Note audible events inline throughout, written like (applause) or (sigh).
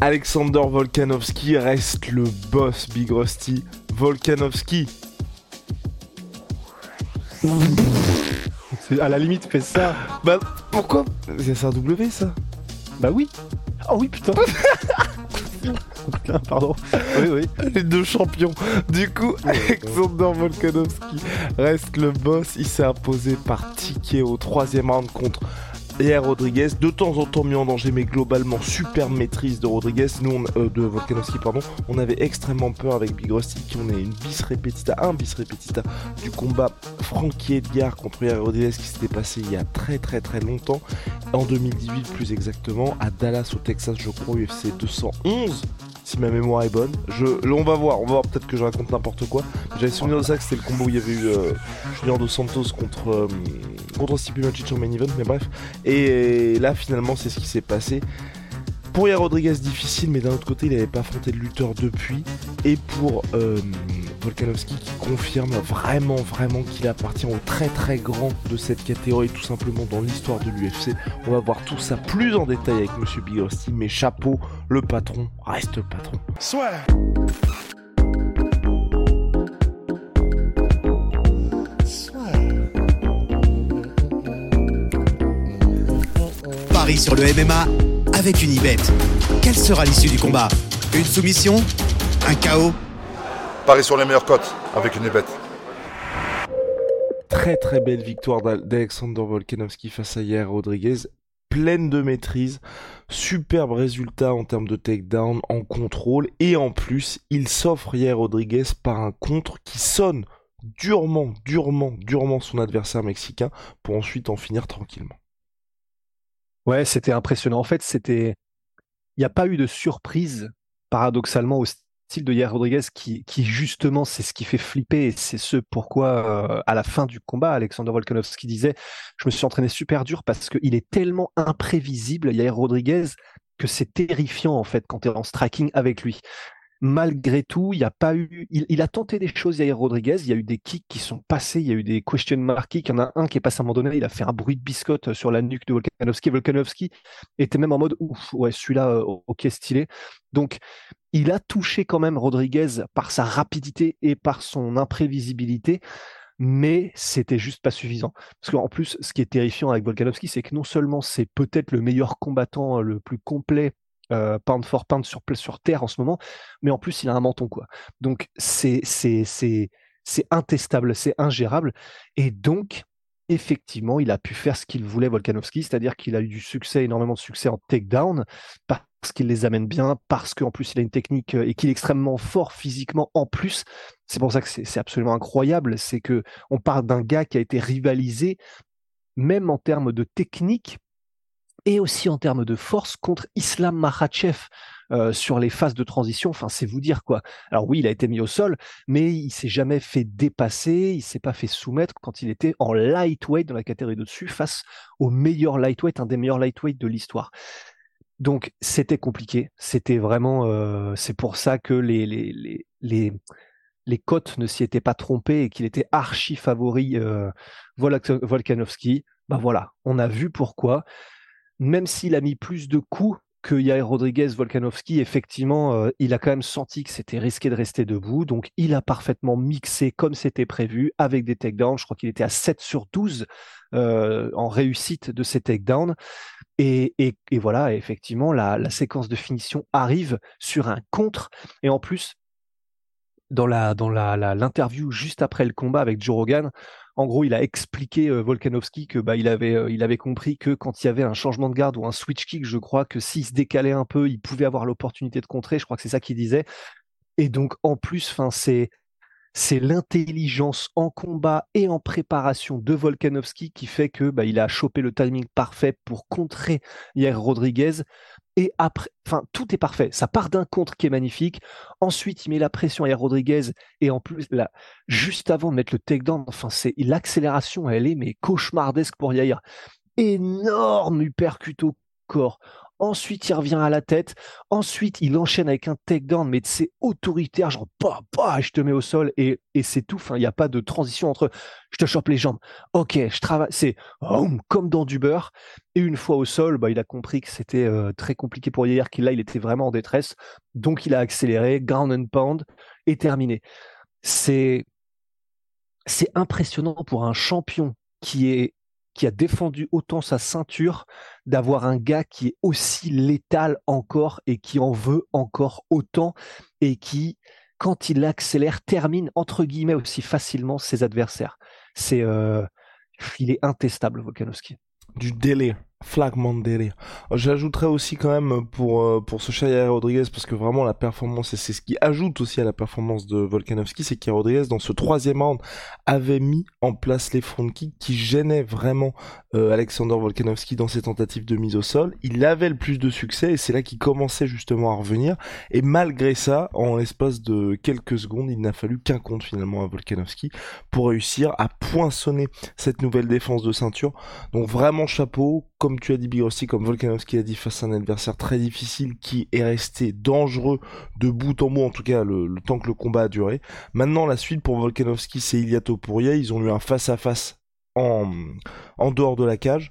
Alexander Volkanovski reste le boss Big Rusty. Volkanovski. À la limite, fais ça. Bah pourquoi? C'est un W ça Bah oui. Oh oui, putain. putain, (laughs) pardon. Oui, oui. Les deux champions. Du coup, Alexander Volkanovski reste le boss. Il s'est imposé par ticket au troisième round contre Yair Rodriguez. De temps en temps mis en danger, mais globalement super maîtrise de Rodriguez. Nous, euh, de Volkanovski, pardon. On avait extrêmement peur avec Big Rusty, qui on est une bis repetita, un bis repetita du combat Frankie Edgar contre Yair Rodriguez qui s'était passé il y a très très très longtemps. En 2018 plus exactement, à Dallas au Texas, je crois, UFC 211 si ma mémoire est bonne. Je, on va voir, on va voir peut-être que je raconte n'importe quoi. J'avais souvenir de ça que c'était le combo où il y avait eu euh, Junior Dos Santos contre, euh, contre Stipe Miocic en main event, mais bref. Et là finalement c'est ce qui s'est passé. Pour Yair Rodriguez difficile, mais d'un autre côté il n'avait pas affronté de lutteur depuis. Et pour euh, Volkanovski qui confirme vraiment vraiment qu'il appartient au très très grand de cette catégorie, tout simplement dans l'histoire de l'UFC. On va voir tout ça plus en détail avec Monsieur Big Rusty, mais chapeau, le patron reste le patron. Paris sur le MMA avec une ibet. Quelle sera l'issue du combat? Une soumission? Un chaos? Paris sur les meilleures cotes avec une bête. Très très belle victoire d'Al- d'Alexander Volkanovski face à Yair Rodriguez, pleine de maîtrise, superbe résultat en termes de takedown, en contrôle, et en plus, il s'offre Yair Rodriguez par un contre qui sonne durement, durement, durement son adversaire mexicain pour ensuite en finir tranquillement. Ouais, c'était impressionnant. En fait, c'était. Il n'y a pas eu de surprise, paradoxalement, au de Yair Rodriguez, qui, qui justement, c'est ce qui fait flipper. Et c'est ce pourquoi, euh, à la fin du combat, Alexander Volkanovski disait Je me suis entraîné super dur parce qu'il est tellement imprévisible, Yair Rodriguez, que c'est terrifiant, en fait, quand tu es en striking avec lui. Malgré tout, il n'y a pas eu. Il, il a tenté des choses, Yair Rodriguez. Il y a eu des kicks qui sont passés. Il y a eu des question mark kicks. Il y en a un qui est passé à un moment donné. Il a fait un bruit de biscotte sur la nuque de Volkanovski. Volkanovski était même en mode ouf, ouais, celui-là, euh, ok, stylé. Donc, il a touché quand même Rodriguez par sa rapidité et par son imprévisibilité, mais c'était juste pas suffisant. Parce qu'en plus, ce qui est terrifiant avec Volkanovski, c'est que non seulement c'est peut-être le meilleur combattant euh, le plus complet euh, pound for pound sur, sur terre en ce moment, mais en plus, il a un menton, quoi. Donc, c'est c'est c'est c'est intestable, c'est ingérable. Et donc, effectivement, il a pu faire ce qu'il voulait, Volkanovski, c'est-à-dire qu'il a eu du succès, énormément de succès en takedown, parce qu'il les amène bien, parce qu'en plus il a une technique euh, et qu'il est extrêmement fort physiquement en plus. C'est pour ça que c'est absolument incroyable, c'est que on parle d'un gars qui a été rivalisé, même en termes de technique et aussi en termes de force contre Islam Makhachev euh, sur les phases de transition. Enfin, c'est vous dire quoi. Alors oui, il a été mis au sol, mais il s'est jamais fait dépasser, il s'est pas fait soumettre quand il était en lightweight dans la catégorie de dessus face au meilleur lightweight, un des meilleurs lightweight de l'histoire. Donc c'était compliqué, c'était vraiment, euh, c'est pour ça que les les les les, les cotes ne s'y étaient pas trompées et qu'il était archi favori euh, Volkanovski. Bah voilà, on a vu pourquoi. Même s'il a mis plus de coups que Yair Rodriguez, Volkanovski, effectivement, euh, il a quand même senti que c'était risqué de rester debout. Donc, il a parfaitement mixé comme c'était prévu avec des takedowns. Je crois qu'il était à 7 sur 12 euh, en réussite de ces takedowns. Et, et, voilà, effectivement, la, séquence de finition arrive sur un contre. Et en plus, dans l'interview juste après le combat avec Joe Rogan, en gros, il a expliqué euh, Volkanovski que bah euh, avait compris que quand il y avait un changement de garde ou un switch kick, je crois que s'il se décalait un peu, il pouvait avoir l'opportunité de contrer. Je crois que c'est ça qu'il disait. Et donc en plus, c'est l'intelligence en combat et en préparation de Volkanovski qui fait que bah, a chopé le timing parfait pour contrer hier Rodriguez. Et après, enfin, tout est parfait. Ça part d'un contre qui est magnifique. Ensuite, il met la pression à Rodriguez. Et en plus, juste avant de mettre le takedown, enfin, c'est l'accélération, elle est mais cauchemardesque pour Yair. Énorme uppercut au corps. Ensuite, il revient à la tête. Ensuite, il enchaîne avec un takedown, mais c'est autoritaire, genre, bah, bah, je te mets au sol et, c'est tout. Il n'y a pas de transition entre je te chope les jambes. Ok, je travaille. C'est comme dans du beurre. Et une fois au sol, bah, il a compris que c'était euh, très compliqué pour hier, qu'il là, il était vraiment en détresse. Donc, il a accéléré, ground and pound et terminé. C'est impressionnant pour un champion qui est qui a défendu autant sa ceinture, d'avoir un gars qui est aussi létal encore et qui en veut encore autant et qui, quand il accélère, termine entre guillemets aussi facilement ses adversaires. C'est, euh, il est intestable, Volkanovski. Du délai flagment de. J'ajouterais aussi quand même pour euh, pour ce Shaya Rodriguez parce que vraiment la performance et c'est ce qui ajoute aussi à la performance de Volkanovski, c'est que Rodriguez dans ce troisième round avait mis en place les front kicks qui gênaient vraiment euh, Alexander Volkanovski dans ses tentatives de mise au sol. Il avait le plus de succès et c'est là qu'il commençait justement à revenir. Et malgré ça, en l'espace de quelques secondes, il n'a fallu qu'un compte finalement à Volkanovski pour réussir à poinçonner cette nouvelle défense de ceinture. Donc vraiment chapeau comme tu as dit Big comme Volkanovski a dit, face à un adversaire très difficile qui est resté dangereux de bout en bout, en tout cas le, temps que le combat a duré. Maintenant, la suite pour Volkanovski, c'est Iliato Pouria. Ils ont eu un face-à-face en, en dehors de la cage.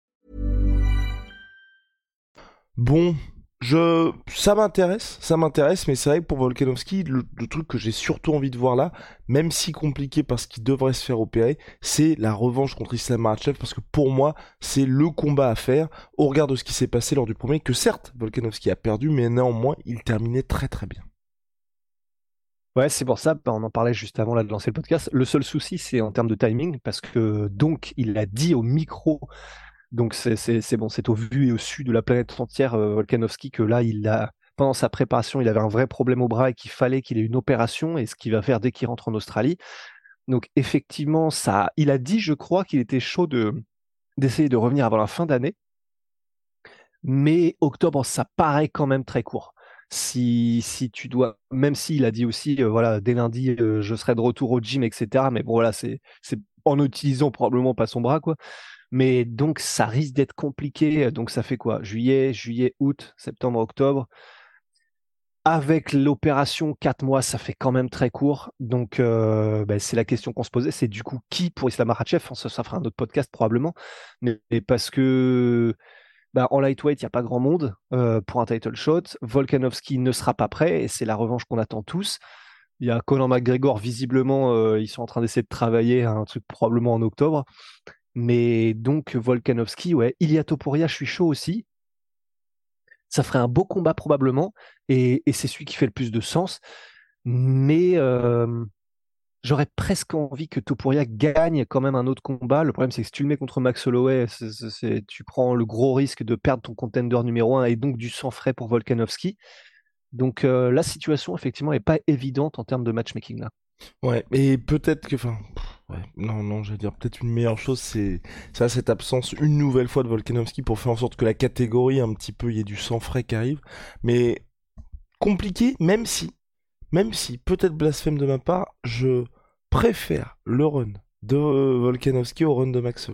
Bon, je, ça m'intéresse, ça m'intéresse, mais c'est vrai que pour Volkanovski, le, truc que j'ai surtout envie de voir là, même si compliqué parce qu'il devrait se faire opérer, c'est la revanche contre Islam Makhachev, parce que pour moi, c'est le combat à faire, au regard de ce qui s'est passé lors du premier, que certes, Volkanovski a perdu, mais néanmoins, il terminait très très bien. Ouais, c'est pour ça, bah, on en parlait juste avant là, de lancer le podcast. Le seul souci, c'est en termes de timing, parce que donc, il a dit au micro donc c'est bon, c'est au vu et au su de la planète entière, euh, Volkanovski, que là, il a, pendant sa préparation, il avait un vrai problème au bras et qu'il fallait qu'il ait une opération, et ce qu'il va faire dès qu'il rentre en Australie. Donc effectivement, ça, il a dit, je crois, qu'il était chaud de d'essayer de revenir avant la fin d'année, mais octobre, ça paraît quand même très court. Si, si tu dois, même s'il a dit aussi, euh, voilà, dès lundi, euh, je serai de retour au gym, etc. Mais bon, voilà, c'est en utilisant probablement pas son bras, quoi. Mais donc, ça risque d'être compliqué. Donc, ça fait quoi? Juillet, juillet, août, septembre, octobre. Avec l'opération, quatre mois, ça fait quand même très court. Donc, euh, ben, c'est la question qu'on se posait. C'est du coup qui pour Islam Makhachev? Ça, fera un autre podcast probablement. Mais, parce que ben, en lightweight, il n'y a pas grand monde euh, pour un title shot. Volkanovski ne sera pas prêt et c'est la revanche qu'on attend tous. Il y a Conor McGregor, visiblement, euh, ils sont en train d'essayer de travailler un truc probablement en octobre. Mais donc Volkanovski, ouais, Ilia Topuria, je suis chaud aussi. Ça ferait un beau combat probablement, et, c'est celui qui fait le plus de sens. Mais j'aurais presque envie que Topuria gagne quand même un autre combat. Le problème, c'est que si tu le mets contre Max Holloway, tu prends le gros risque de perdre ton contender numéro un et donc du sang frais pour Volkanovski. Donc la situation, effectivement, n'est pas évidente en termes de matchmaking là. Ouais, et peut-être que, non, non, je vais dire peut-être une meilleure chose, c'est ça, cette absence une nouvelle fois de Volkanovski pour faire en sorte que la catégorie un petit peu, il y ait du sang frais qui arrive. Mais compliqué, même si, même si, peut-être blasphème de ma part, je préfère le run de Volkanovski au run de Max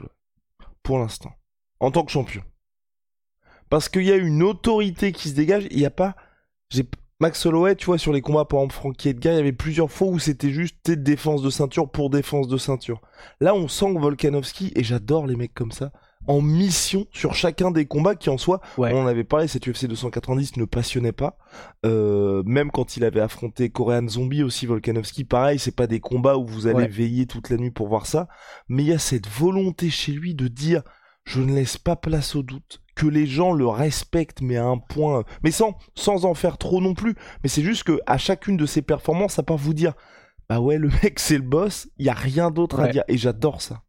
Pour l'instant. En tant que champion. Parce qu'il y a une autorité qui se dégage, il n'y a pas. J'ai Max Holloway, tu vois, sur les combats, par exemple, Frankie Edgar, il y avait plusieurs fois où c'était juste défense de ceinture pour défense de ceinture. Là, on sent que Volkanovski, et j'adore les mecs comme ça, en mission sur chacun des combats qui en soi, Ouais. on en avait parlé, cette UFC 290 ne passionnait pas. Euh, même quand il avait affronté Korean Zombie aussi, Volkanovski, pareil, c'est pas des combats où vous allez Ouais. veiller toute la nuit pour voir ça. Mais il y a cette volonté chez lui de dire, je ne laisse pas place au doute, que les gens le respectent, mais à un point, mais sans, sans en faire trop non plus. Mais c'est juste que à chacune de ses performances, à part vous dire, bah ouais, le mec (laughs) c'est le boss, il y a rien d'autre à dire. Et j'adore ça.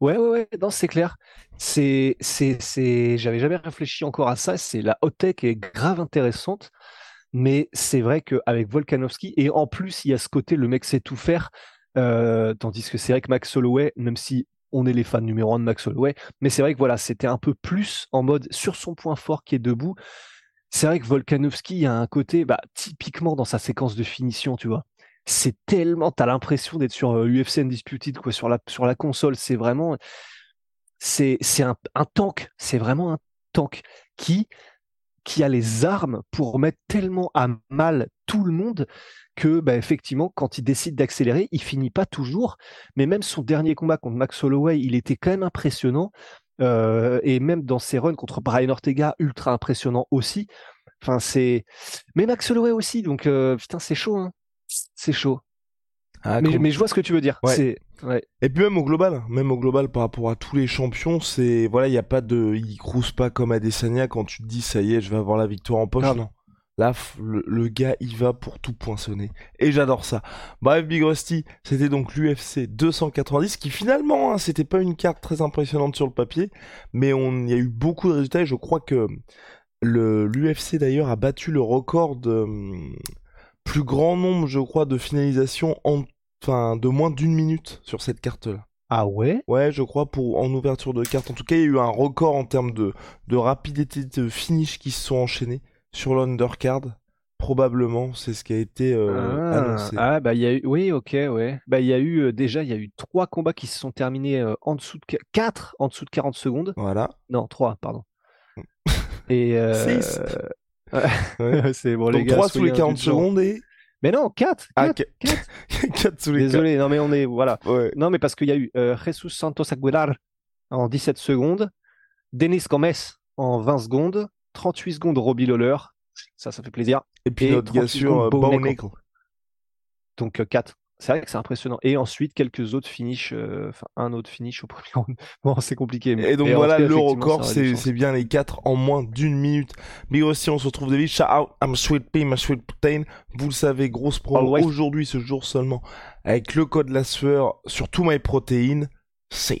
Ouais, ouais, ouais, non, c'est clair. C'est, c'est, c'est, j'avais jamais réfléchi encore à ça. C'est la hot tech est grave intéressante, mais c'est vrai qu'avec Volkanovski, et en plus, il y a ce côté, le mec sait tout faire, euh, tandis que c'est vrai que Max Holloway, même si on est les fans numéro un de Max Holloway, mais c'est vrai que voilà, c'était un peu plus en mode sur son point fort qui est debout. C'est vrai que Volkanovski, a un côté, bah, typiquement dans sa séquence de finition, tu vois. C'est tellement, t'as l'impression d'être sur euh, UFC Undisputed, quoi, sur la, sur la console. C'est vraiment, c'est, c'est un, un tank. C'est vraiment un tank qui, qui a les armes pour mettre tellement à mal tout le monde que, bah, effectivement, quand il décide d'accélérer, il finit pas toujours. Mais même son dernier combat contre Max Holloway, il était quand même impressionnant. Euh, et même dans ses runs contre Brian Ortega, ultra impressionnant aussi. Enfin, c'est. Mais Max Holloway aussi, donc euh, putain, c'est chaud, hein. C'est chaud. Ah, mais, je vois ce que tu veux dire. Ouais. C'est. Ouais. Et puis même au global, même au global par rapport à tous les champions, c'est voilà, il y a pas de, il crouse pas comme Adesanya quand tu te dis ça y est, je vais avoir la victoire en poche. Grave. Non, là le, le gars il va pour tout poinçonner et j'adore ça. Bref, Big Rusty, c'était donc l'UFC 290 qui finalement, hein, c'était pas une carte très impressionnante sur le papier, mais on il y a eu beaucoup de résultats et je crois que le l'UFC d'ailleurs a battu le record de hum, plus grand nombre, je crois, de finalisations en de moins d'une minute sur cette carte-là. Ah ouais? Ouais, je crois pour en ouverture de carte. En tout cas, il y a eu un record en termes de, de rapidité de finish qui se sont enchaînés sur l'undercard. Probablement, c'est ce qui a été euh, ah, annoncé. ah, bah il y a eu oui ok ouais bah il y a eu euh, déjà il y a eu trois combats qui se sont terminés euh, en dessous de qu- quatre en dessous de 40 secondes Voilà. non trois pardon (laughs) et euh, Six. (laughs) ouais, (laughs) c'est bon les Donc gars 3 sous les soyez 40 indulgents. secondes et mais non 4 ah, 4 4 sous les désolé non mais on est voilà 4. Ouais. non mais parce qu'il y a eu euh, Jesus Santos Aguilar en 17 secondes Denis Gomes en 20 secondes 38 secondes Robbie Lawler ça ça fait plaisir Et puis Et 38 sûr, euh, Bo. Nickel. Donc 4. C'est vrai que c'est impressionnant. Et ensuite, quelques autres finishes, euh, enfin un autre finish au premier round. (laughs) Bon, c'est compliqué. mais- Et donc voilà, cas, le record, c'est bien les 4 en moins d'une minute. Big Rusty, on se retrouve de vite. Shout out, I'm sweet pea, my sweet protein. Vous le savez, grosse promo aujourd'hui, ce jour seulement, avec le code la sueur sur tout my protein. C'est.